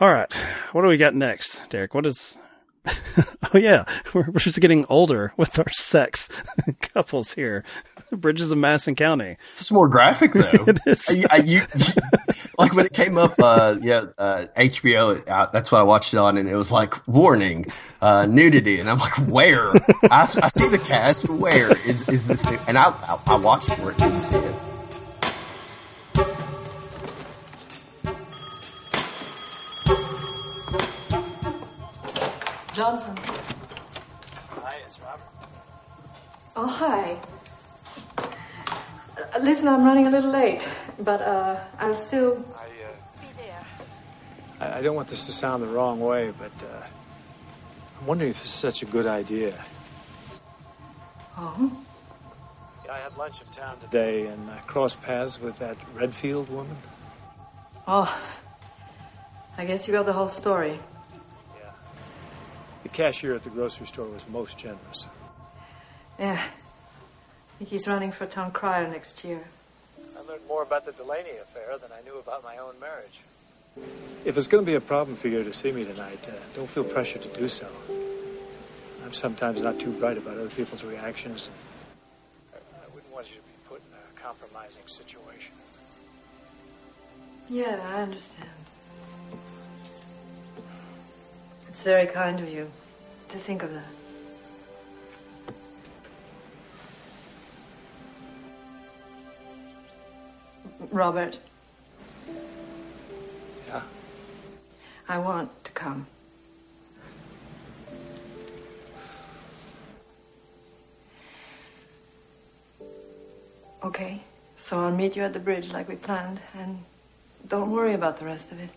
All right. What do we got next, Derek? What is. oh, yeah. We're, we're just getting older with our sex couples here. Bridges of Madison County. It's more graphic, though. It is. I, I, you, like when it came up, uh, yeah, uh, HBO. Uh, that's what I watched it on, and it was like warning, uh, nudity, and I'm like, where? I, I see the cast. Where is is this? And I, I I watched it where it didn't see it. Johnson. Hi, it's Robert. Oh, hi. Uh, listen, I'm running a little late, but uh, I'll still. I, uh, I, I don't want this to sound the wrong way, but uh, I'm wondering if this is such a good idea. Oh? Yeah, I had lunch in town today and I crossed paths with that Redfield woman. Oh. I guess you got the whole story. Yeah. The cashier at the grocery store was most generous. Yeah. I think he's running for town crier next year. I learned more about the Delaney affair than I knew about my own marriage. If it's going to be a problem for you to see me tonight, uh, don't feel pressure to do so. I'm sometimes not too bright about other people's reactions. I I wouldn't want you to be put in a compromising situation. Yeah, I understand. It's very kind of you to think of that. Robert, Yeah? I want to come. Okay, so I'll meet you at the bridge like we planned, and don't worry about the rest of it.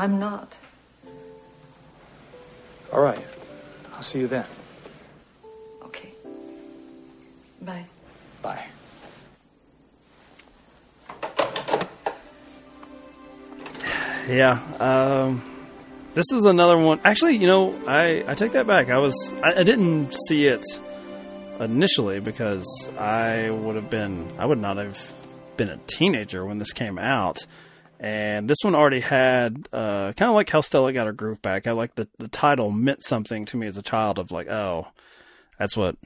I'm not. All right. I'll see you then. Okay. Bye. Bye. Yeah. Um, this is another one. Actually, you know, I, I take that back. I was I, I didn't see it initially because I would have been I would not have been a teenager when this came out. And this one already had uh, kind of like how Stella got her groove back. I like the the title meant something to me as a child of like, oh, that's what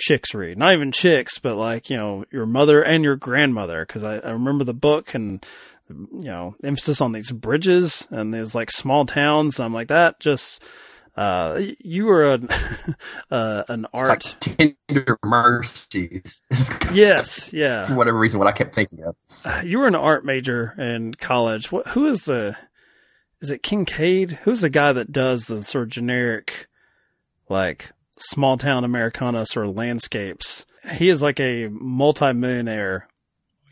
chicks read. Not even chicks, but like you know your mother and your grandmother. Because I, I remember the book and you know emphasis on these bridges and these like small towns. I'm like that just. Uh, you were an uh, an It's art. like tender mercies. yes, yeah. For whatever reason, what I kept thinking of. You were an art major in college. What? Who is the? Is it Kinkade? Who's the guy that does the sort of generic, like small town Americana sort of landscapes? He is like a multi-millionaire,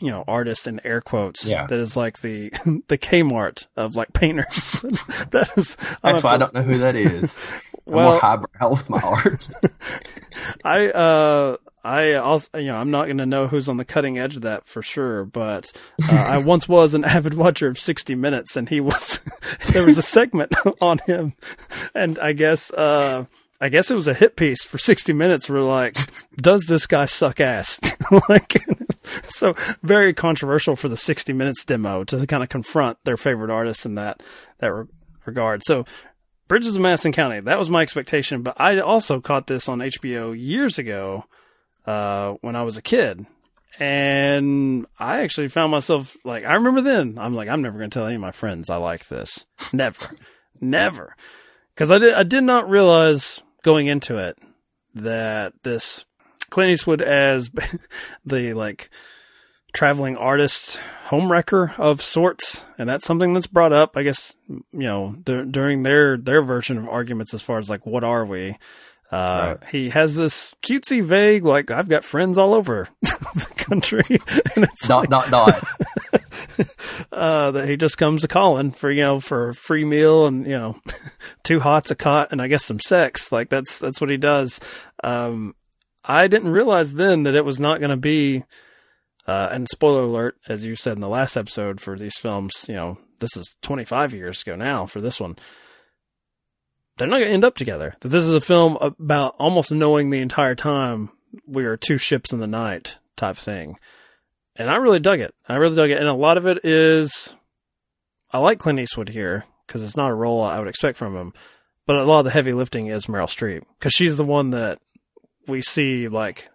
you know, artist in air quotes. Yeah. That is like the the Kmart of like painters. that is. That's why I don't know who that is. I'm Well- more highbrow with my art. I uh. I also, you know, I'm not going to know who's on the cutting edge of that for sure, but uh, I once was an avid watcher of 60 Minutes, and he was there was a segment on him, and I guess uh, I guess it was a hit piece for 60 Minutes. Where like, does this guy suck ass? like, so very controversial for the 60 Minutes demo to kind of confront their favorite artist in that that re- regard. So. Bridges of Madison County. That was my expectation, but I also caught this on HBO years ago uh, when I was a kid. And I actually found myself like, I remember then, I'm like, I'm never going to tell any of my friends I like this. Never. Never. Cause I did, I did not realize going into it that this Clint Eastwood as the like traveling artist homewrecker of sorts. And that's something that's brought up, I guess, you know, dur- during their, their version of arguments as far as like, what are we? Uh, he has this cutesy, vague, like I've got friends all over the country, and it's dot dot dot. uh, that he just comes a calling for you know for a free meal and you know two hots a cot and I guess some sex. Like that's that's what he does. Um, I didn't realize then that it was not going to be. Uh, and spoiler alert, as you said in the last episode for these films, you know this is 25 years ago now for this one. They're not going to end up together. That this is a film about almost knowing the entire time we are two ships in the night type thing and I really dug it. I really dug it, and a lot of it is I like Clint Eastwood here because it's not a role I would expect from him, but a lot of the heavy lifting is Meryl Streep because she's the one that we see like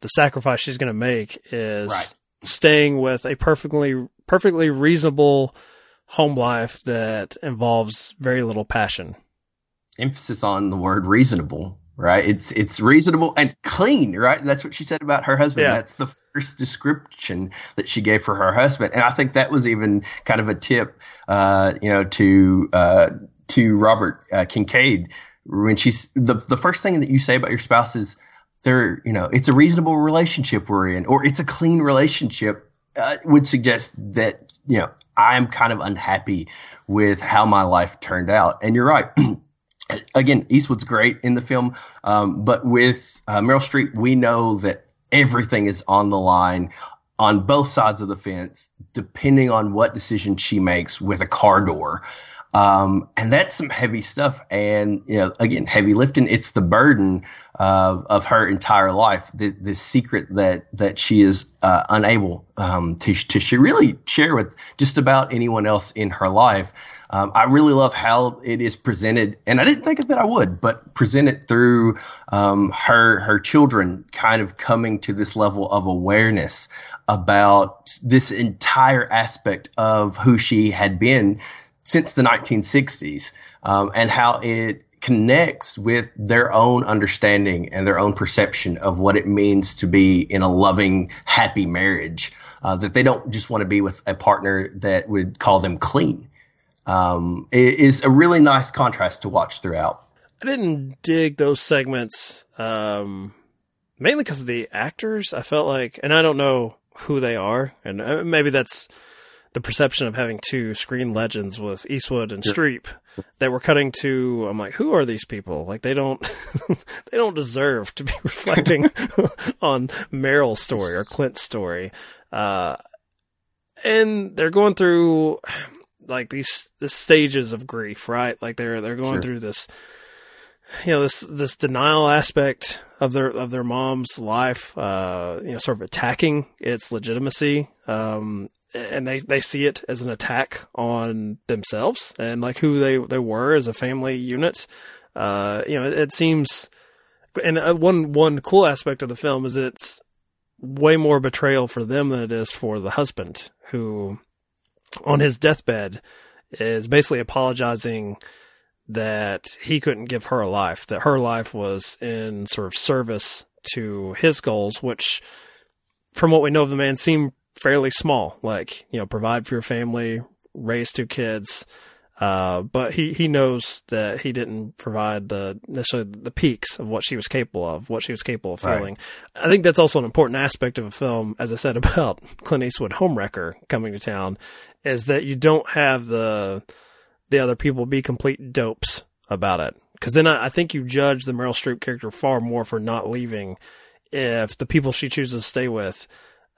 the sacrifice she's going to make is Right. staying with a perfectly perfectly reasonable home life that involves very little passion. emphasis on the word reasonable, right? It's it's reasonable and clean, right? That's what she said about her husband. Yeah. That's the first description that she gave for her husband, and I think that was even kind of a tip, uh, you know, to uh, to Robert uh, Kincaid when she's the the first thing that you say about your spouse is they're you know it's a reasonable relationship we're in or it's a clean relationship uh, would suggest that you know I'm kind of unhappy with how my life turned out, and you're right. again, Eastwood's great in the film, um, but with uh, Meryl Streep, we know that everything is on the line on both sides of the fence, depending on what decision she makes with a car door. Um, and that's some heavy stuff. And, you know, again, heavy lifting, it's the burden of her entire life, the, the secret that, that she is uh, unable um, to, to sh- really share with just about anyone else in her life. Um, I really love how it is presented, and I didn't think that I would, but presented through um, her her children kind of coming to this level of awareness about this entire aspect of who she had been since the 1960s, um, and how it connects with their own understanding and their own perception of what it means to be in a loving, happy marriage. Uh, that they don't just want to be with a partner that would call them clean um, it is a really nice contrast to watch throughout. I didn't dig those segments, um, mainly because of the actors. I felt like, and I don't know who they are, and uh, maybe that's the perception of having two screen legends with Eastwood and Streep that we're cutting to. I'm like, who are these people? Like they don't, they don't deserve to be reflecting on Meryl's story or Clint's story. Uh, and they're going through like these, the stages of grief, right? Like they're, they're going Sure. through this, you know, this, this denial aspect of their, of their mom's life, uh, you know, sort of attacking its legitimacy. Um, and they, they see it as an attack on themselves and like who they, they were as a family unit. Uh, you know, it, it seems, and uh, one, one cool aspect of the film is it's way more betrayal for them than it is for the husband who on his deathbed is basically apologizing that he couldn't give her a life, that her life was in sort of service to his goals, which from what we know of the man seem fairly small, like, you know, provide for your family, raise two kids. Uh, but he, he knows that he didn't provide the necessarily the peaks of what she was capable of, what she was capable of Right. feeling. I think that's also an important aspect of a film, as I said about Clint Eastwood Homewrecker coming to town, is that you don't have the the other people be complete dopes about it. Because then I, I think you judge the Meryl Streep character far more for not leaving if the people she chooses to stay with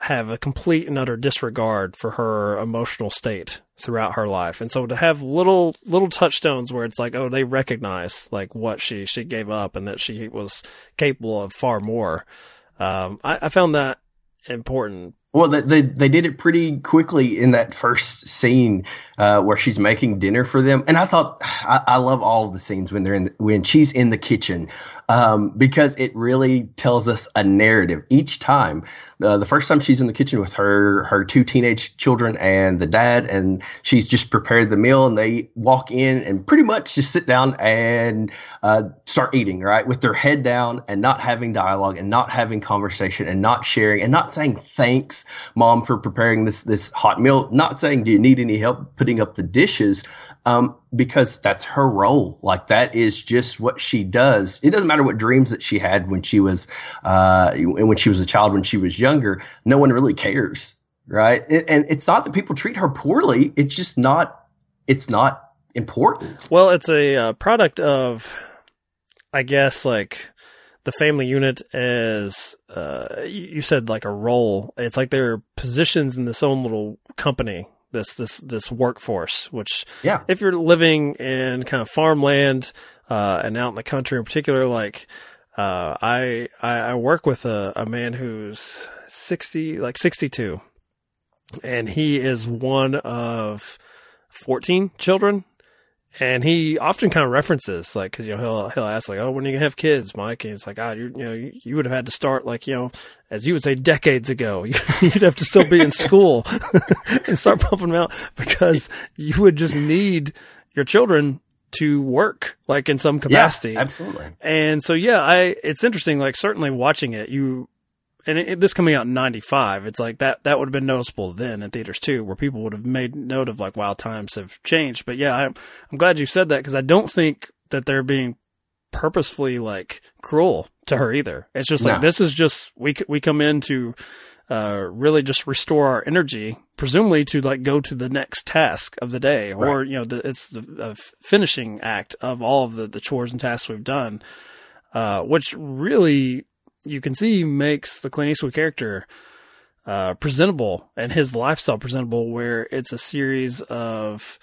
have a complete and utter disregard for her emotional state throughout her life. And so to have little little touchstones where it's like, oh, they recognize like what she she gave up and that she was capable of far more. Um, I, I found that important. Well, they, they they did it pretty quickly in that first scene uh, where she's making dinner for them, and I thought I, I love all the scenes when they're in the, when she's in the kitchen um, because it really tells us a narrative each time. Uh, the first time she's in the kitchen with her her two teenage children and the dad, and she's just prepared the meal, and they walk in and pretty much just sit down and uh, start eating, right, with their head down and not having dialogue and not having conversation and not sharing and not saying thanks, mom, for preparing this this hot meal. Not saying do you need any help putting up the dishes, um, because that's her role. Like that is just what she does. It doesn't matter what dreams that she had when she was uh, when she was a child, when she was younger. No one really cares, right? And it's not that people treat her poorly. It's just not. It's not important. Well, it's a uh, product of, I guess, like the family unit as uh, you said, like a role. It's like they're positions in this own little company. This this this workforce, which Yeah. if you're living in kind of farmland uh, and out in the country in particular, like uh, I, I I work with a, a man who's sixty, like sixty two, and he is one of 14 children. And he often kind of references, like, cause, you know, he'll, he'll ask, like, oh, when are you gonna have kids, Mike? And it's like, ah, you you know, you, you would have had to start, like, you know, as you would say, decades ago. You'd have to still be in school and start pumping them out because you would just need your children to work, like, in some capacity. Yeah, absolutely. And so, yeah, I, it's interesting, like, certainly watching it, you, and it, this coming out in 95 it's like that that would have been noticeable then in theaters too where people would have made note of like wow times have changed but yeah i'm, I'm glad you said that because i don't think that they're being purposefully like cruel to her either it's just like No. this is just we, we come in to uh, really just restore our energy, presumably to like go to the next task of the day, or Right. you know, the, it's the uh, finishing act of all of the, the chores and tasks we've done, uh, which really you can see makes the Clint Eastwood character uh, presentable and his lifestyle presentable, where it's a series of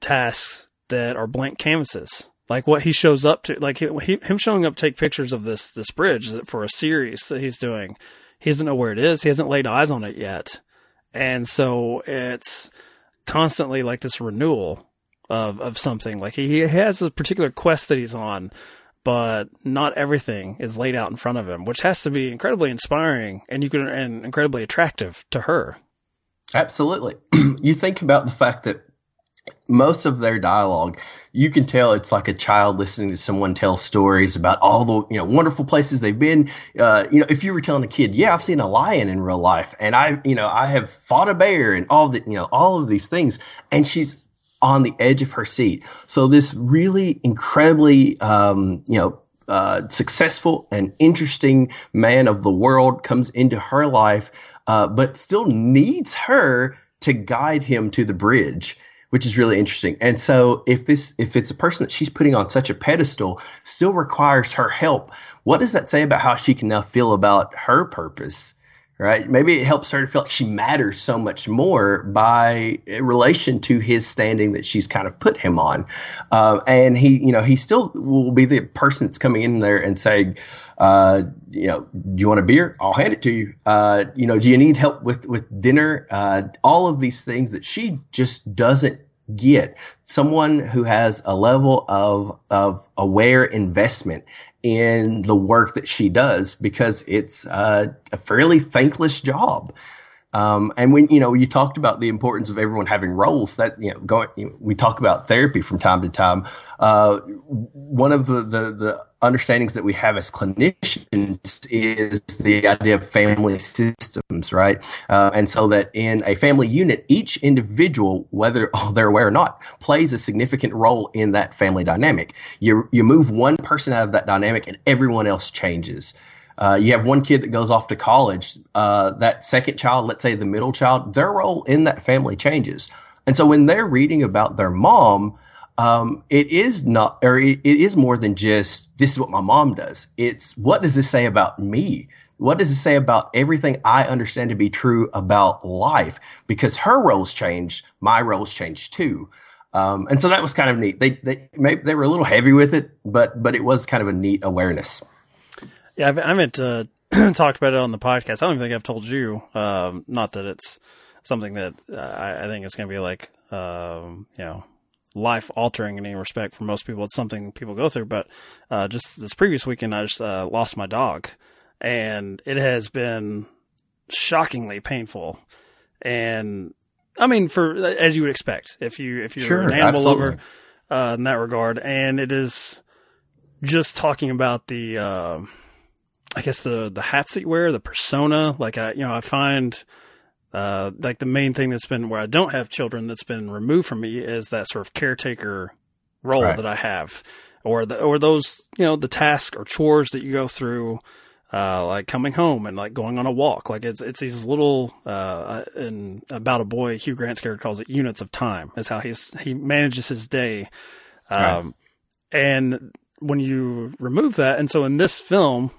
tasks that are blank canvases. Like what he shows up to, like he, him showing up to take pictures of this this bridge for a series that he's doing. He doesn't know where it is. He hasn't laid eyes on it yet, and so it's constantly like this renewal of of something. Like he, he has a particular quest that he's on, but not everything is laid out in front of him, which has to be incredibly inspiring and you can and incredibly attractive to her. Absolutely. you think about the fact that most of their dialogue, you can tell it's like a child listening to someone tell stories about all the you know wonderful places they've been. Uh, you know, if you were telling a kid, "Yeah, I've seen a lion in real life, and I, you know, I have fought a bear, and all the, you know, all of these things," and she's on the edge of her seat. So this really incredibly, um, you know, uh, successful and interesting man of the world comes into her life, uh, but still needs her to guide him to the bridge, which is really interesting. And so, if this, if it's a person that she's putting on such a pedestal, still requires her help, what does that say about how she can now feel about her purpose? Right? Maybe it helps her to feel like she matters so much more by relation to his standing that she's kind of put him on. Uh, and he, you know, he still will be the person that's coming in there and saying, uh, you know, do you want a beer? I'll hand it to you. Uh, you know, do you need help with, with dinner? Uh, all of these things that she just doesn't get. Someone who has a level of, of aware investment in the work that she does because it's uh, a fairly thankless job. Um, and when you know you talked about the importance of everyone having roles, that you know, going, you know, we talk about therapy from time to time. Uh, one of the, the the understandings that we have as clinicians is the idea of family systems, right? Uh, and so that in a family unit, each individual, whether they're aware or not, plays a significant role in that family dynamic. You you move one person out of that dynamic, and everyone else changes. Uh, you have one kid that goes off to college. Uh, that second child, let's say the middle child, their role in that family changes. And so when they're reading about their mom, um, it is not, or it, it is more than just this is what my mom does. It's what does this say about me? What does it say about everything I understand to be true about life? Because her roles changed, my roles changed too. Um, and so that was kind of neat. They they maybe they were a little heavy with it, but but it was kind of a neat awareness. Yeah, I've, I haven't uh, talked about it on the podcast. I don't even think I've told you. Um, not that it's something that uh, I, I think it's going to be like, um, you know, life altering in any respect for most people. It's something people go through. But uh, just this previous weekend, I just uh, lost my dog, and it has been shockingly painful. And I mean, for as you would expect, if you if you're Sure, an animal absolutely. lover uh, in that regard, and it is just talking about the. Uh, I guess the the hats that you wear, the persona. Like I, you know, I find uh, like the main thing that's been where I don't have children that's been removed from me is that sort of caretaker role Right. that I have, or the or those you know the tasks or chores that you go through. Uh, like coming home and like going on a walk, like it's it's these little uh, and about a boy. Hugh Grant's character calls it units of time. Is how he's he manages his day, um, and when you remove that, and so in this film,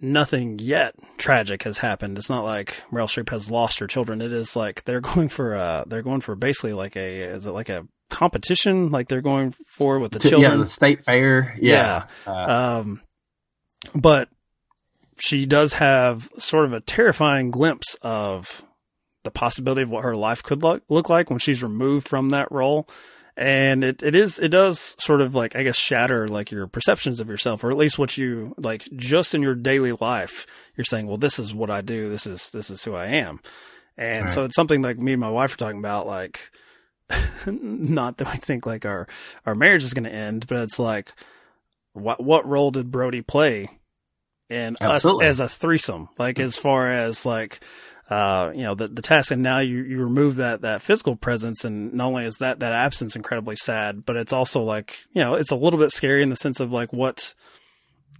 nothing yet tragic has happened. It's not like Meryl Streep has lost her children. It is like they're going for uh they're going for basically like a is it like a competition like they're going for with the To- children. Yeah, the state fair. Yeah. Uh, Um, but she does have sort of a terrifying glimpse of the possibility of what her life could look, look like when she's removed from that role. And it, it is, it does sort of like, I guess, shatter like your perceptions of yourself, or at least what you like just in your daily life. You're saying, well, this is what I do. This is, this is who I am. And right. so it's something like me and my wife are talking about, like, not that we think like our, our marriage is going to end, but it's like, what, what role did Brody play in Absolutely. us as a threesome? Like, as far as like, uh, you know, the, the task. And now you, you remove that, that physical presence. And not only is that, that absence incredibly sad, but it's also like, you know, it's a little bit scary in the sense of like what,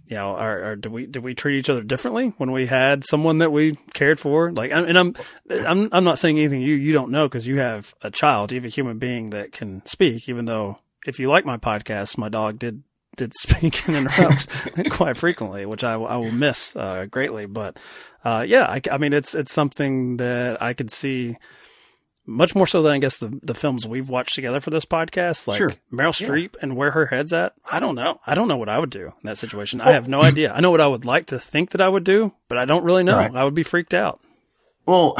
you know, are, are did we, did we treat each other differently when we had someone that we cared for? Like, and I'm, I'm, I'm not saying anything you, you don't know because you have a child, you have a human being that can speak, even though if you like my podcast, my dog did did speak and interrupt quite frequently, which I, I will miss uh, greatly. But uh, yeah, I, I, mean, it's it's something that I could see much more so than I guess the the films we've watched together for this podcast, like sure. Meryl Streep yeah. and where her head's at. I don't know. I don't know what I would do in that situation. Well, I have no idea. I know what I would like to think that I would do, but I don't really know. Right. I would be freaked out. Well,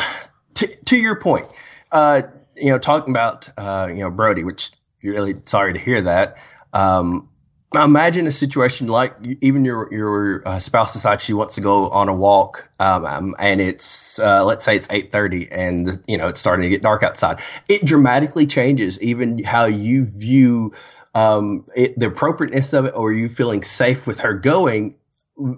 to to your point, uh, you know, talking about uh, you know Brody, which you're really sorry to hear that. Um, imagine a situation like even your your uh, spouse decides she wants to go on a walk um, um and it's uh, let's say it's 8.30 and you know it's starting to get dark outside it dramatically changes even how you view um, it, the appropriateness of it or you feeling safe with her going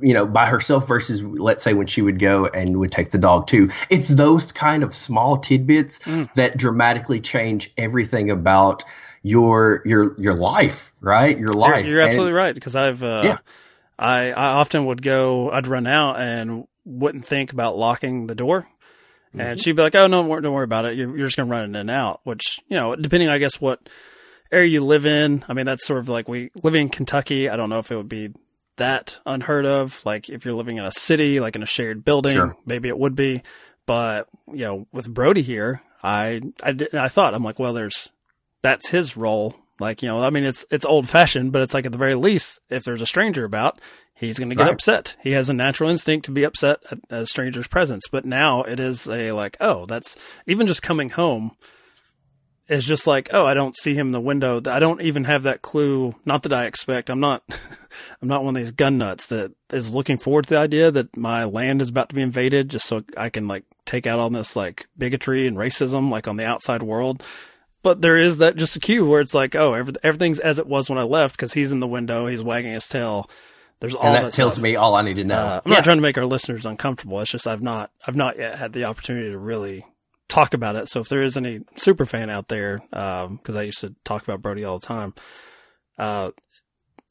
you know by herself versus let's say when she would go and would take the dog too it's those kind of small tidbits mm. that dramatically change everything about your your your life, right? Your life. You're, you're absolutely and, right because I've uh, yeah. I I often would go, I'd run out and wouldn't think about locking the door. Mm-hmm. And she'd be like, "Oh no, don't worry about it. You're, you're just gonna run in and out." Which you know, depending, I guess, what area you live in. I mean, that's sort of like we living in Kentucky. I don't know if it would be that unheard of. Like if you're living in a city, like in a shared building, sure. maybe it would be. But you know, with Brody here, I I, did, I thought I'm like, well, there's that's his role. Like, you know, I mean, it's, it's old fashioned, but it's like at the very least, if there's a stranger about, he's going to get right. upset. He has a natural instinct to be upset at a stranger's presence. But now it is a like, oh, that's even just coming home is just like, oh, I don't see him in the window. I don't even have that clue. Not that I expect. I'm not, I'm not one of these gun nuts that is looking forward to the idea that my land is about to be invaded just so I can like take out all this like bigotry and racism like on the outside world but there is that just a cue where it's like, oh, every, everything's as it was when I left because he's in the window, he's wagging his tail. There's all and that, that tells stuff. me all I need to know. Uh, I'm yeah. not trying to make our listeners uncomfortable. It's just I've not I've not yet had the opportunity to really talk about it. So if there is any super fan out there, because um, I used to talk about Brody all the time, uh,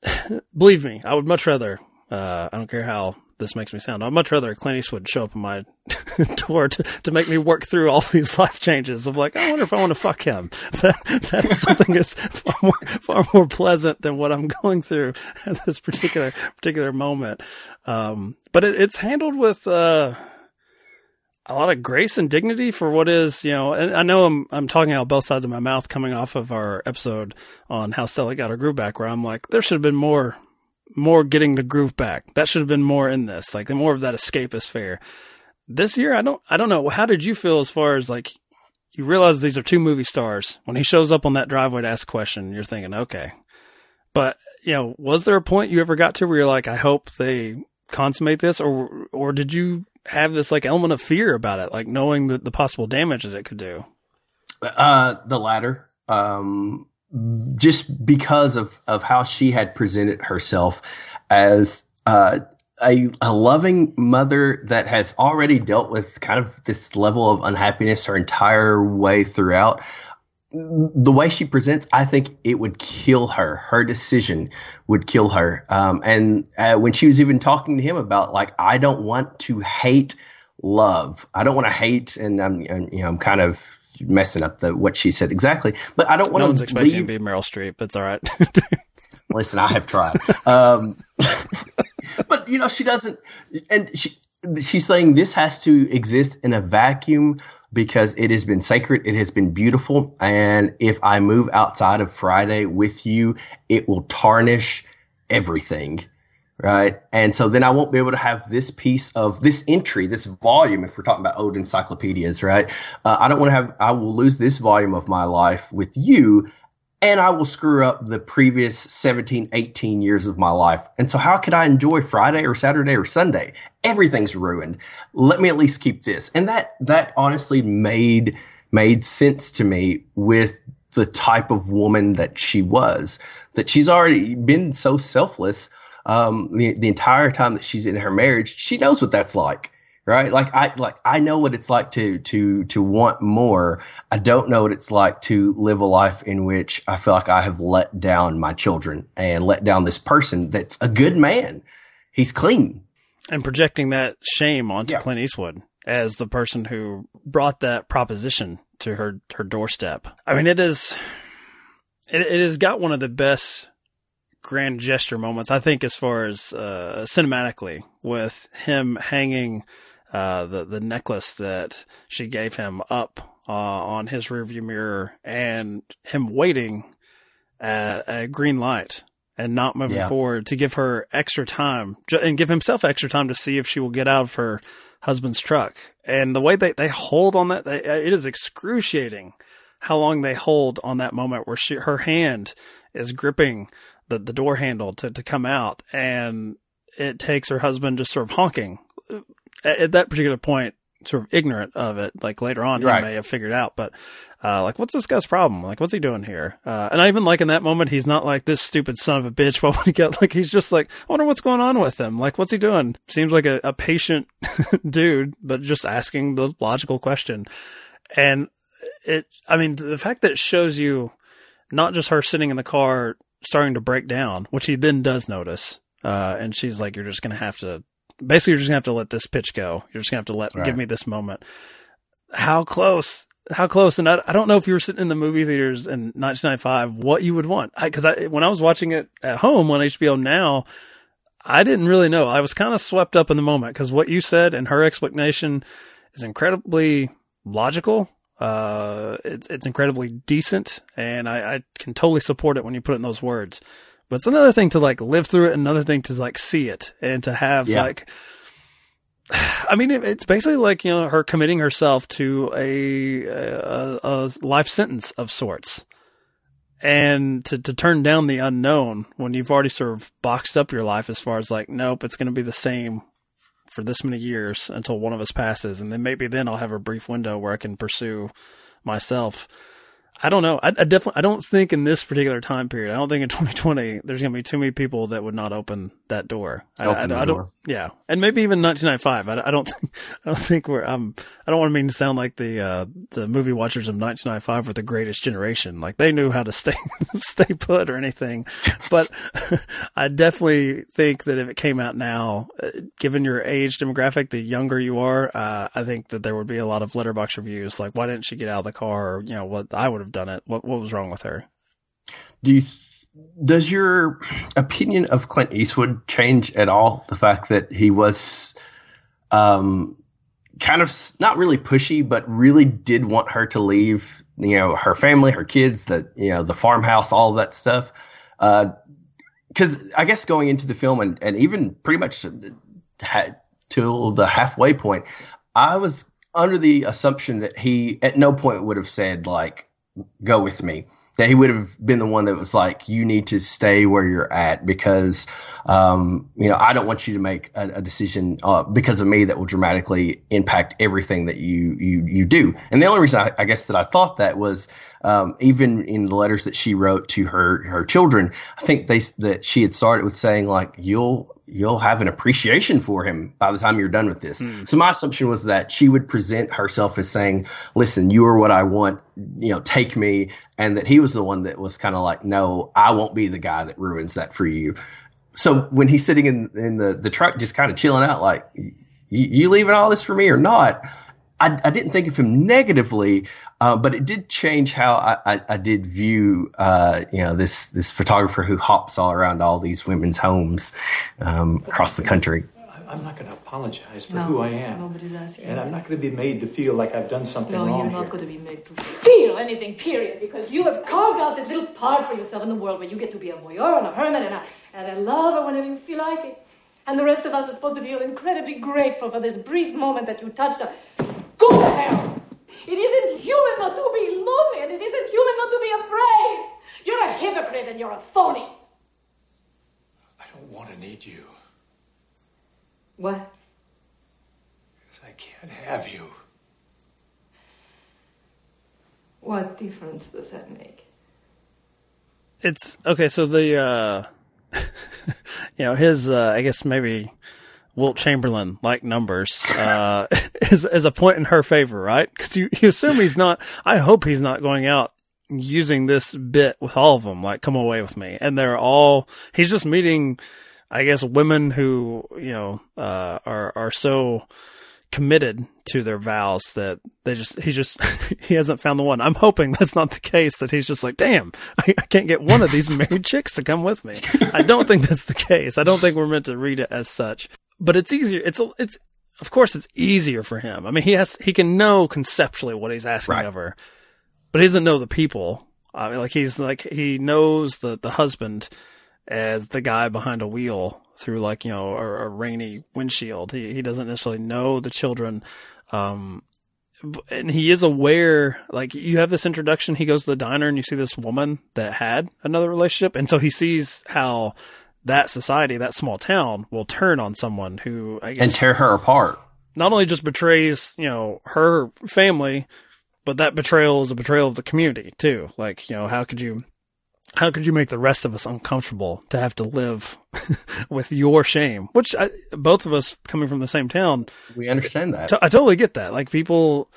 believe me, I would much rather. Uh, I don't care how this makes me sound. I'd much rather Clint Eastwood show up on my door to, to make me work through all these life changes of like, I wonder if I want to fuck him. That, that's something that's far more, far more pleasant than what I'm going through at this particular, particular moment. Um, but it, it's handled with, uh, a lot of grace and dignity for what is, you know, and I know I'm, I'm talking out both sides of my mouth coming off of our episode on how Stella got her groove back where I'm like, there should have been more, more getting the groove back. That should have been more in this, like more of that escapist fare. This year, I don't, I don't know. How did you feel as far as like you realize these are two movie stars? When he shows up on that driveway to ask a question, you're thinking, okay. But you know, was there a point you ever got to where you're like, I hope they consummate this, or or did you have this like element of fear about it, like knowing the the possible damage that it could do? Uh, the latter. Um, just because of, of how she had presented herself as uh, a, a loving mother that has already dealt with kind of this level of unhappiness her entire way throughout. The way she presents, I think it would kill her. Her decision would kill her. Um, and uh, when she was even talking to him about, like, I don't want to hate love. I don't want to hate, and I'm, I'm, you know, I'm kind of messing up the what she said exactly. But I don't want no to. one's expecting leave... to be Meryl Streep. It's all right. Listen, I have tried. Um, but you know, she doesn't, and she she's saying this has to exist in a vacuum because it has been sacred, it has been beautiful, and if I move outside of Friday with you, it will tarnish everything. Right? And so then I won't be able to have this piece of this entry, this volume, if we're talking about old encyclopedias, right? Uh, I don't want to have, I will lose this volume of my life with you and I will screw up the previous 17, 18 years of my life. And so how could I enjoy Friday or Saturday or Sunday? Everything's ruined. Let me at least keep this. And that, that honestly made, made sense to me with the type of woman that she was, that she's already been so selfless um, the, the entire time that she's in her marriage, she knows what that's like, right? Like I like I know what it's like to to to want more. I don't know what it's like to live a life in which I feel like I have let down my children and let down this person that's a good man. He's clean. And projecting that shame onto yeah. Clint Eastwood as the person who brought that proposition to her her doorstep. I mean, it is it, it has got one of the best grand gesture moments, I think, as far as uh, cinematically, with him hanging uh, the the necklace that she gave him up uh, on his rearview mirror, and him waiting at a green light and not moving yeah. forward to give her extra time and give himself extra time to see if she will get out of her husband's truck. And the way they, they hold on that, they, it is excruciating how long they hold on that moment where she, her hand is gripping the, the door handle to, to come out and it takes her husband just sort of honking at, at that particular point, sort of ignorant of it. Like later on, right. he may have figured out, but, uh, like, what's this guy's problem? Like, what's he doing here? Uh, and I even like in that moment, he's not like this stupid son of a bitch. What would he get? Like, he's just like, I wonder what's going on with him. Like, what's he doing? Seems like a, a patient dude, but just asking the logical question. And it, I mean, the fact that it shows you not just her sitting in the car starting to break down, which he then does notice. Uh, and she's like, you're just going to have to, basically, you're just going to have to let this pitch go. You're just going to have to let, right. give me this moment. How close, how close. And I, I don't know if you were sitting in the movie theaters in 1995, what you would want. I, cause I, when I was watching it at home on HBO now, I didn't really know. I was kind of swept up in the moment because what you said and her explanation is incredibly logical uh, it's it's incredibly decent, and I, I can totally support it when you put it in those words. But it's another thing to like live through it, another thing to like see it and to have yeah. like. I mean, it's basically like you know her committing herself to a, a, a life sentence of sorts, and to to turn down the unknown when you've already sort of boxed up your life as far as like, nope, it's going to be the same for this many years until one of us passes, and then maybe then I'll have a brief window where I can pursue myself. I don't know. I, I, definitely, I don't think in this particular time period, I don't think in 2020 there's going to be too many people that would not open that door. Open I, I, don't, yeah, and maybe even 1995. I, don't think, I don't think we're. Um, I don't want to mean to sound like the uh, the movie watchers of 1995 were the greatest generation. Like they knew how to stay stay put or anything. But I definitely think that if it came out now, uh, given your age demographic, the younger you are, uh, I think that there would be a lot of Letterboxd reviews like, why didn't she get out of the car? Or, you know, what I would have done it? What what was wrong with her? Do you does your opinion of Clint Eastwood change at all? The fact that he was um, kind of not really pushy, but really did want her to leave, you know, her family, her kids, the you know, the farmhouse, all that stuff. Because uh, I guess going into the film and, and even pretty much had, till the halfway point, I was under the assumption that he at no point would have said like, go with me. That he would have been the one that was like, you need to stay where you're at because, um, you know, I don't want you to make a, a decision uh, because of me that will dramatically impact everything that you you you do. And the only reason I, I guess that I thought that was um, even in the letters that she wrote to her her children, I think they that she had started with saying like, you'll you'll have an appreciation for him by the time you're done with this. Mm. So my assumption was that she would present herself as saying, "Listen, you are what I want. You know, take me," and that he was the one that was kind of like, "No, I won't be the guy that ruins that for you." So when he's sitting in in the the truck, just kind of chilling out, like, "You leaving all this for me or not?" I, I didn't think of him negatively, uh, but it did change how I, I, I did view, uh, you know, this this photographer who hops all around all these women's homes um, across the country. I'm not going to apologize for no, who I am. Nobody's asking. And I'm not going to be made to feel like I've done something no, wrong. No, you're not going to be made to feel anything, period, because you have carved out this little part for yourself in the world where you get to be a voyeur and a hermit and a, and a lover whenever you feel like it. And the rest of us are supposed to feel incredibly grateful for this brief moment that you touched us. Go to hell! It isn't human not to be lonely, and it isn't human not to be afraid. You're a hypocrite and you're a phony. I don't want to need you. What? Because I can't have you. What difference does that make? It's okay. So the, uh, you know, his, uh, I guess maybe Wilt Chamberlain like numbers, uh, is, is a point in her favor, right? Cause you, you assume he's not, I hope he's not going out using this bit with all of them, like, come away with me. And they're all, he's just meeting, I guess, women who, you know, uh, are, are so committed to their vows that they just, he just, he hasn't found the one. I'm hoping that's not the case, that he's just like, damn, I, I can't get one of these married chicks to come with me. I don't think that's the case. I don't think we're meant to read it as such, but it's easier. It's, it's, of course it's easier for him. I mean, he has, he can know conceptually what he's asking Right. of her, but he doesn't know the people. I mean, like he's like, he knows the, the husband as the guy behind a wheel through like, you know, a, a rainy windshield. He, he doesn't necessarily know the children. Um, and he is aware, like you have this introduction, he goes to the diner and you see this woman that had another relationship. And so he sees how that society, that small town will turn on someone who, I guess, and tear her apart. not only just betrays, you know, her family, but that betrayal is a betrayal of the community too. Like, you know, how could you, how could you make the rest of us uncomfortable to have to live with your shame? Which I, both of us coming from the same town, We understand that. t- I totally get that. Like people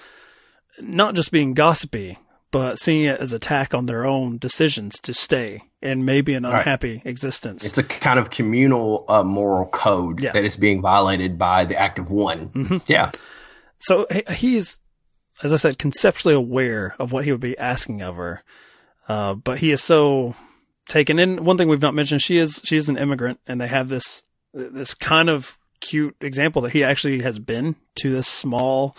not just being gossipy, but seeing it as attack on their own decisions to stay in maybe an Right. unhappy existence. It's a kind of communal uh, moral code Yeah. that is being violated by the act of one. Mm-hmm. Yeah. So he's, as I said, conceptually aware of what he would be asking of her, uh, but he is so taken in. One thing we've not mentioned: she is she is an immigrant, and they have this this kind of cute example that he actually has been to this small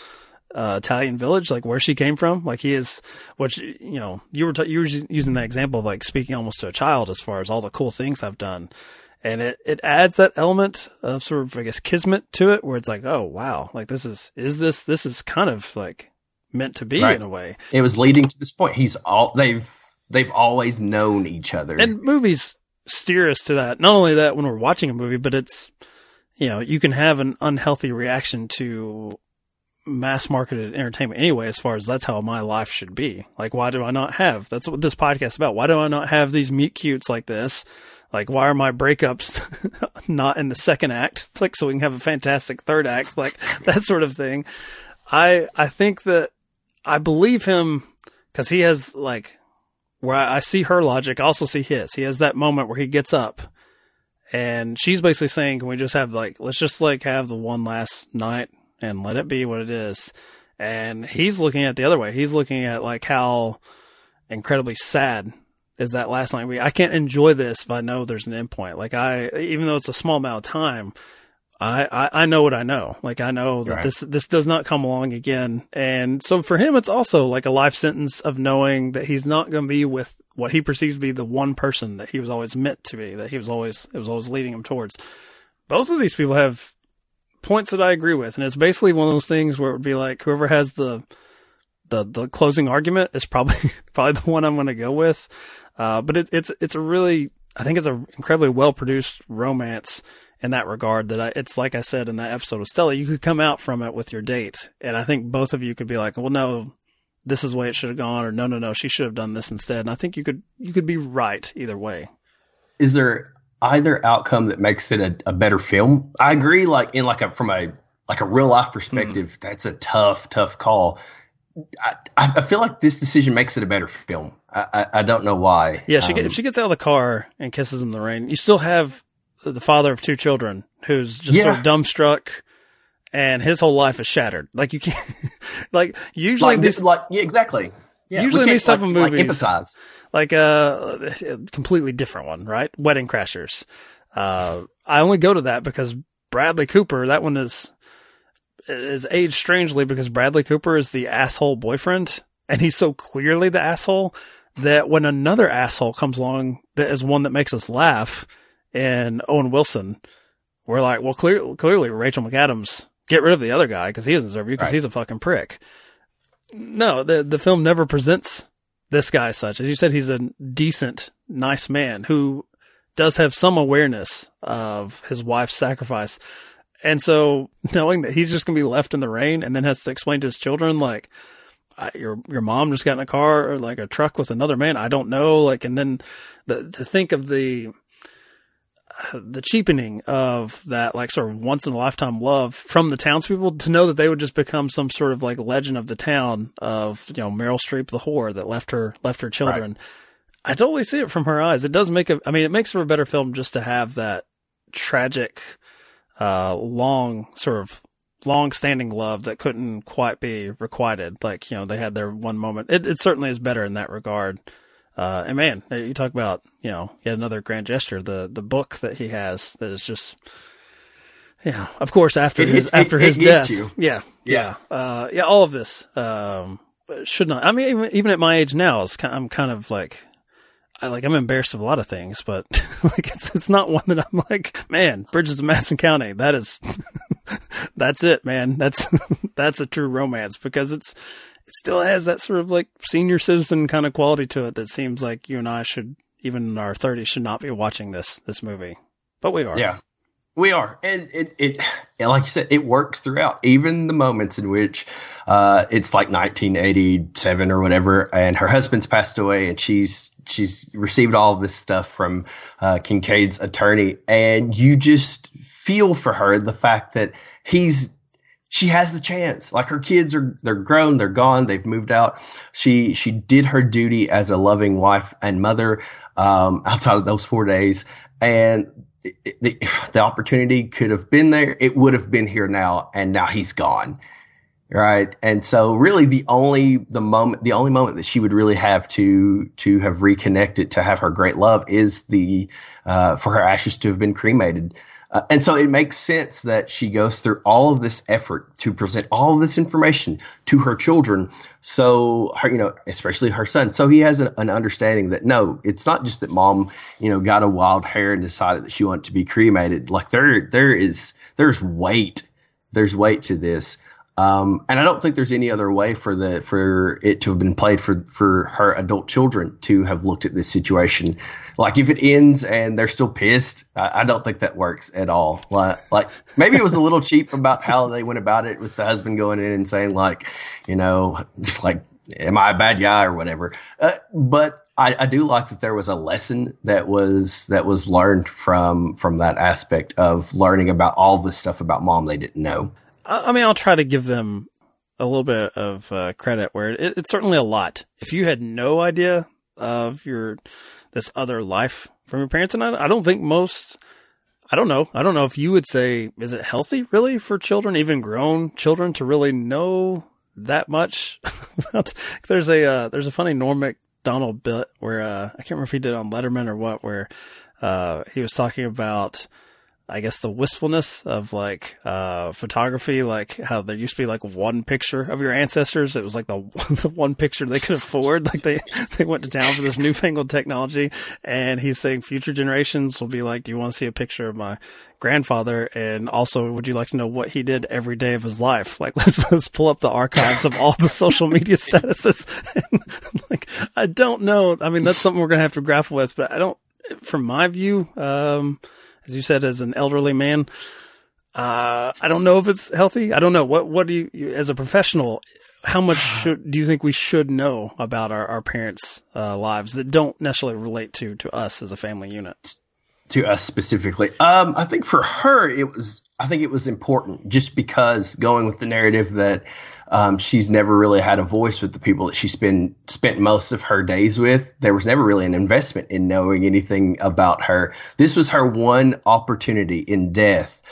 uh, Italian village, like where she came from. Like he is, which you know, you were t- you were using that example of like speaking almost to a child as far as all the cool things I've done. And it, it adds that element of sort of, I guess, kismet to it where it's like, oh, wow, like this is, is this, this is kind of like meant to be Right. in a way. It was leading to this point. He's all they've they've always known each other. And movies steer us to that. Not only that when we're watching a movie, but it's, you know, you can have an unhealthy reaction to mass marketed entertainment anyway, as far as that's how my life should be. Like, why do I not have, that's what this podcast is about. Why do I not have these meet cutes like this? Like, why are my breakups not in the second act? It's like, so we can have a fantastic third act, like that sort of thing. I, I think that I believe him because he has like, where I I see her logic, I also see his. He has that moment where he gets up and she's basically saying, can we just have like, let's just like have the one last night and let it be what it is. And he's looking at the other way. He's looking at like how incredibly sad is that last night. We, I can't enjoy this if I know there's an endpoint. Like I, even though it's a small amount of time, I, I, I know what I know. Like I know that Right. this this does not come along again. And so for him, it's also like a life sentence of knowing that he's not going to be with what he perceives to be the one person that he was always meant to be. That he was always it was always leading him towards. Both of these people have points that I agree with, and it's basically one of those things where it would be like whoever has the the the closing argument is probably probably the one I'm going to go with. Uh, but it, it's it's a really I think it's an incredibly well produced romance in that regard. That I, it's like I said in that episode of Stella, you could come out from it with your date, and I think both of you could be like, well, no, this is the way it should have gone, or no, no, no, she should have done this instead. And I think you could you could be right either way. is there either outcome that makes it a, a better film? I agree. Like in like a from a like a real life perspective, that's a tough, tough call. I, I feel like this decision makes it a better film. I, I, I don't know why. Yeah, she Um, if she gets out of the car and kisses him in the rain, you still have the father of two children who's just sort of dumbstruck, and his whole life is shattered. Like you can't, like usually like these, this, like yeah, exactly. Yeah, we Usually these type like, of like movies- like uh, a completely different one, right? Wedding Crashers. Uh, I only go to that because Bradley Cooper. That one is is aged strangely because Bradley Cooper is the asshole boyfriend, and he's so clearly the asshole that when another asshole comes along that is one that makes us laugh, and Owen Wilson, we're like, well, clear, clearly Rachel McAdams, get rid of the other guy because he doesn't deserve you because Right. he's a fucking prick. No, the the film never presents this guy as such. As you said, he's a decent, nice man who does have some awareness of his wife's sacrifice. And so knowing that he's just going to be left in the rain and then has to explain to his children, like, your, your mom just got in a car or like a truck with another man. I don't know. Like, and then the, to think of the, the cheapening of that, like sort of once in a lifetime love from the townspeople to know that they would just become some sort of like legend of the town of, you know, Meryl Streep, the whore that left her, left her children. I totally see it from her eyes. It does make a, I mean, it makes for a better film just to have that tragic, uh, long sort of long standing love that couldn't quite be requited. Like, you know, they had their one moment. It, it certainly is better in that regard. Uh, and man, you talk about, you know, yet another grand gesture, the, the book that he has that is just, yeah, of course, after It his, hits- after it- his it death. you. Yeah. Yeah. Uh, yeah, all of this, um, should not, I mean, even, even at my age now, it's kind, I'm kind of like, I like, I'm embarrassed of a lot of things, but like, it's, it's not one that I'm like, man, Bridges of Madison County, that is, that's it, man. That's, that's a true romance because it's, it still has that sort of like senior citizen kind of quality to it that seems like you and I should, even in our 30s, should not be watching this, this movie. But we are. Yeah, we are, and it it like you said, it works throughout, even the moments in which uh, it's like 1987 or whatever, and her husband's passed away, and she's she's received all this stuff from uh, Kincaid's attorney, and you just feel for her the fact that he's she has the chance. Like her kids are they're grown, they're gone, they've moved out. She she did her duty as a loving wife and mother um, outside of those four days, and the, the opportunity could have been there. It would have been here now, and now he's gone. Right. And so really the only the moment the only moment that she would really have to to have reconnected to have her great love is the uh, for her ashes to have been cremated. Uh, and so it makes sense that she goes through all of this effort to present all of this information to her children. So her, you know, especially her son. So he has an, an understanding that no, it's not just that mom, you know, got a wild hair and decided that she wanted to be cremated. Like there, there is, there's weight. There's weight to this. Um, and I don't think there's any other way for the for it to have been played for for her adult children to have looked at this situation. Like if it ends and they're still pissed, I, I don't think that works at all. Like, like maybe it was a little cheap about how they went about it with the husband going in and saying like, you know, just like, am I a bad guy or whatever. Uh, but I, I do like that there was a lesson that was that was learned from from that aspect of learning about all this stuff about mom they didn't know. I, mean, I'll try to give them a little bit of uh, credit where it, it's certainly a lot. If you had no idea of your this other life from your parents, and I, I don't think most. I don't know. I don't know if you would say is it healthy really for children, even grown children, to really know that much. there's a uh, there's a funny Norm Macdonald bit where uh, I can't remember if he did on Letterman or what, where uh, he was talking about I guess the wistfulness of like uh photography, like how there used to be like one picture of your ancestors. It was like the, the one picture they could afford. Like they they went to town for this newfangled technology, and he's saying future generations will be like, "Do you want to see a picture of my grandfather?" And also, would you like to know what he did every day of his life? Like let's let's pull up the archives of all the social media statuses. And like I don't know. I mean, that's something we're gonna have to grapple with, but I don't. From my view, um as you said, as an elderly man, uh, I don't know if it's healthy. I don't know. What, what do you, you as a professional, how much should, do you think we should know about our, our parents' uh, lives that don't necessarily relate to, to us as a family unit? to us specifically. Um, I think for her, it was. I think it was important just because going with the narrative that um, she's never really had a voice with the people that she's been spent most of her days with. There was never really an investment in knowing anything about her. This was her one opportunity in death.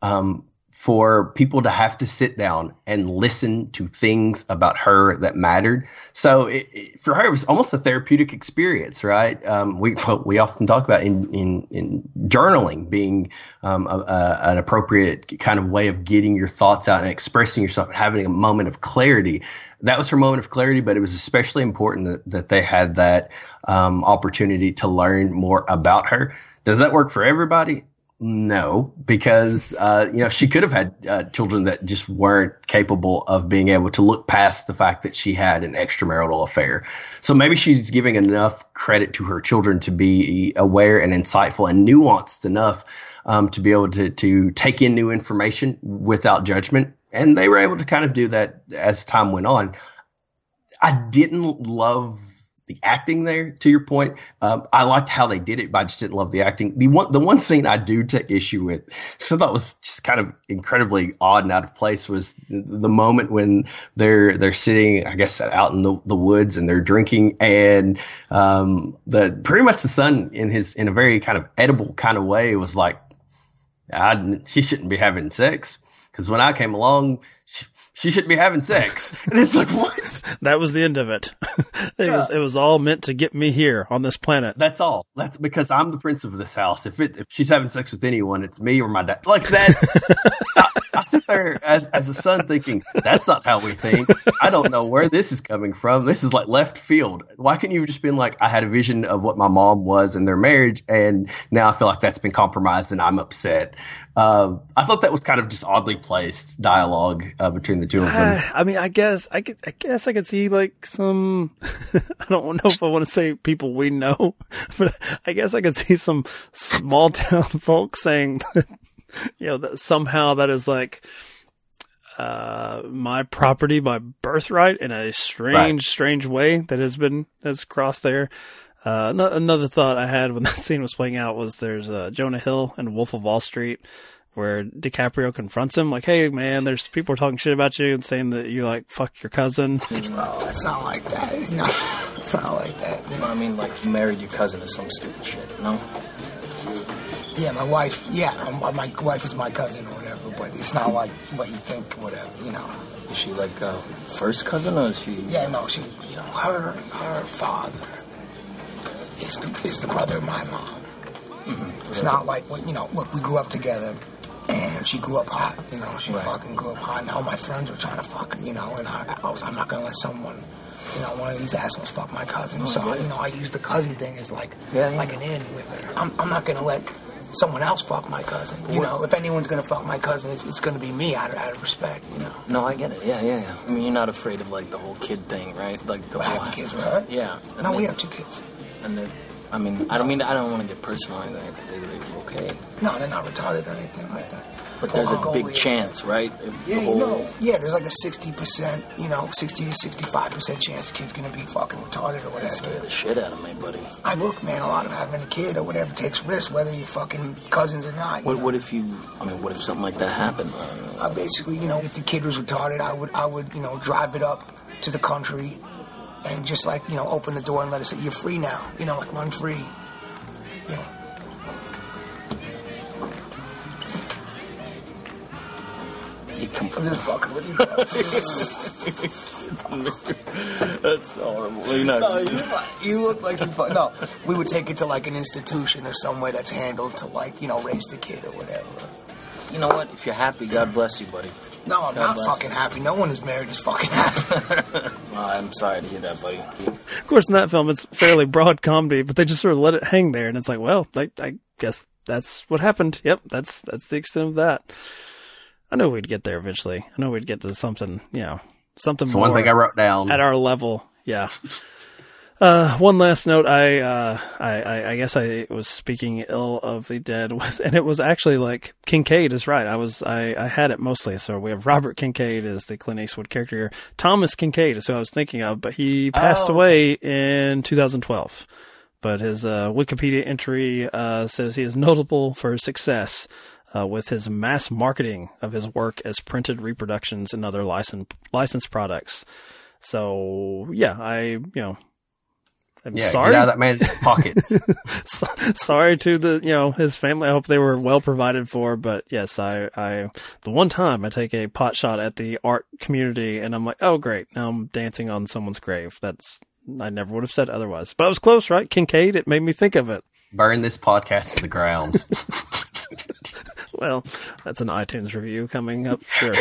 Um, for people to have to sit down and listen to things about her that mattered. So it, it, for her, it was almost a therapeutic experience, right? Um, we we often talk about in in, in journaling being um, a, a, an appropriate kind of way of getting your thoughts out and expressing yourself and having a moment of clarity. That was her moment of clarity, but it was especially important that, that they had that um, opportunity to learn more about her. Does that work for everybody? No, because uh, you know she could have had uh, children that just weren't capable of being able to look past the fact that she had an extramarital affair. So maybe she's giving enough credit to her children to be aware and insightful and nuanced enough um, to be able to to take in new information without judgment. And they were able to kind of do that as time went on. I didn't love the acting there. To your point, um, I liked how they did it, but I just didn't love the acting. The one, the one scene I do take issue with, so that was just kind of incredibly odd and out of place, was the, moment when they're they're sitting, I guess, out in the, the woods and they're drinking, and um, the pretty much the son in his in a very kind of Oedipal kind of way was like, I, she shouldn't be having sex because when I came along. She, she shouldn't be having sex. And it's like, what? that was the end of it. it yeah. was it was all meant to get me here on this planet. That's all. That's because I'm the prince of this house. If it if she's having sex with anyone, it's me or my dad. Like that. I, I, sit there as as a son thinking, that's not how we think. I don't know where this is coming from. This is like left field. Why couldn't you have just been like, I had a vision of what my mom was in their marriage, and now I feel like that's been compromised, and I'm upset. Uh, I thought that was kind of just oddly placed dialogue uh, between the two of them. I mean, I guess I could, I guess I could see like some. I don't know if I want to say people we know, but I guess I could see some small town folks saying, that, you know, that somehow that is like uh, my property, my birthright, in a strange, right. strange way that has been has crossed there. Uh, another thought I had when that scene was playing out was there's uh, Jonah Hill and Wolf of Wall Street, where DiCaprio confronts him like, "Hey, man, there's people talking shit about you and saying that you like fuck your cousin." No, it's not like that. No, it's not like that. You know, I mean, like you married your cousin to some stupid shit. No. Yeah, my wife. Yeah, my wife is my cousin or whatever, but it's not like what you think, whatever. You know. Is she like uh, first cousin or is she? Yeah, no, she. You know, her her father is the, is the brother of my mom. Mm-hmm. It's not like, you know, look, we grew up together and she grew up hot, you know, she right. fucking grew up hot. And all my friends were trying to fuck, you know, and I, I was, I'm not gonna let someone, you know, one of these assholes fuck my cousin. Oh, so, you know, I use the cousin thing as like, yeah, yeah. like an in with her. I'm, I'm not gonna let someone else fuck my cousin. You know, if anyone's gonna fuck my cousin, it's, it's gonna be me out of, out of respect. You know. No, I get it. Yeah, yeah, yeah. I mean, you're not afraid of like the whole kid thing, right? Like the whole kids her. Yeah. No, we have two kids and they're. I mean, I don't mean I don't want to get personal or anything. They, they're okay. No, they're not retarded or anything like that. But there's a big chance, right? Yeah, whole... you know, yeah, there's like a sixty percent, you know, sixty to sixty-five percent chance the kid's gonna be fucking retarded or whatever. Scare the shit out of me, buddy. I look, man, a lot of having a kid or whatever takes risks, whether you're fucking cousins or not. What, what if you? I mean, what if something like that happened? I basically, you know, if the kid was retarded, I would, I would, you know, drive it up to the country and just like you know open the door and let us say you're free now you know like run free you know You come I'm just fucking with you. That's horrible. You know, no, you, you look like you. Fu- no, we would take it to like an institution or somewhere that's handled to like you know raise the kid or whatever. You know what? If you're happy, God bless you, buddy. No, I'm God not fucking you. happy. No one who's married is fucking happy. well, I'm sorry to hear that, buddy. Of course, in that film, it's fairly broad comedy, but they just sort of let it hang there, and it's like, well, I, I guess that's what happened. Yep, that's that's the extent of that. I know we'd get there eventually. I know we'd get to something, you know, something. It's one thing I wrote down at our level. Yeah. Uh, one last note. I, uh, I, I, guess I was speaking ill of the dead with, and it was actually like Kincaid is right. I was, I, I had it mostly. So we have Robert Kincaid as the Clint Eastwood character here. Thomas Kinkade is who I was thinking of, but he passed oh, away in 2012. But his, uh, Wikipedia entry, uh, says he is notable for his success, uh, with his mass marketing of his work as printed reproductions and other licensed, licensed products. So yeah, I, you know, I'm yeah, sorry. get out of that man's pockets. sorry to the you know his family. I hope they were well provided for. But yes, I I the one time I take a pot shot at the art community, and I'm like, oh great, now I'm dancing on someone's grave. That's I never would have said otherwise. But I was close, right? Kincaid. It made me think of it. Burn this podcast to the ground. well, that's an iTunes review coming up. Sure.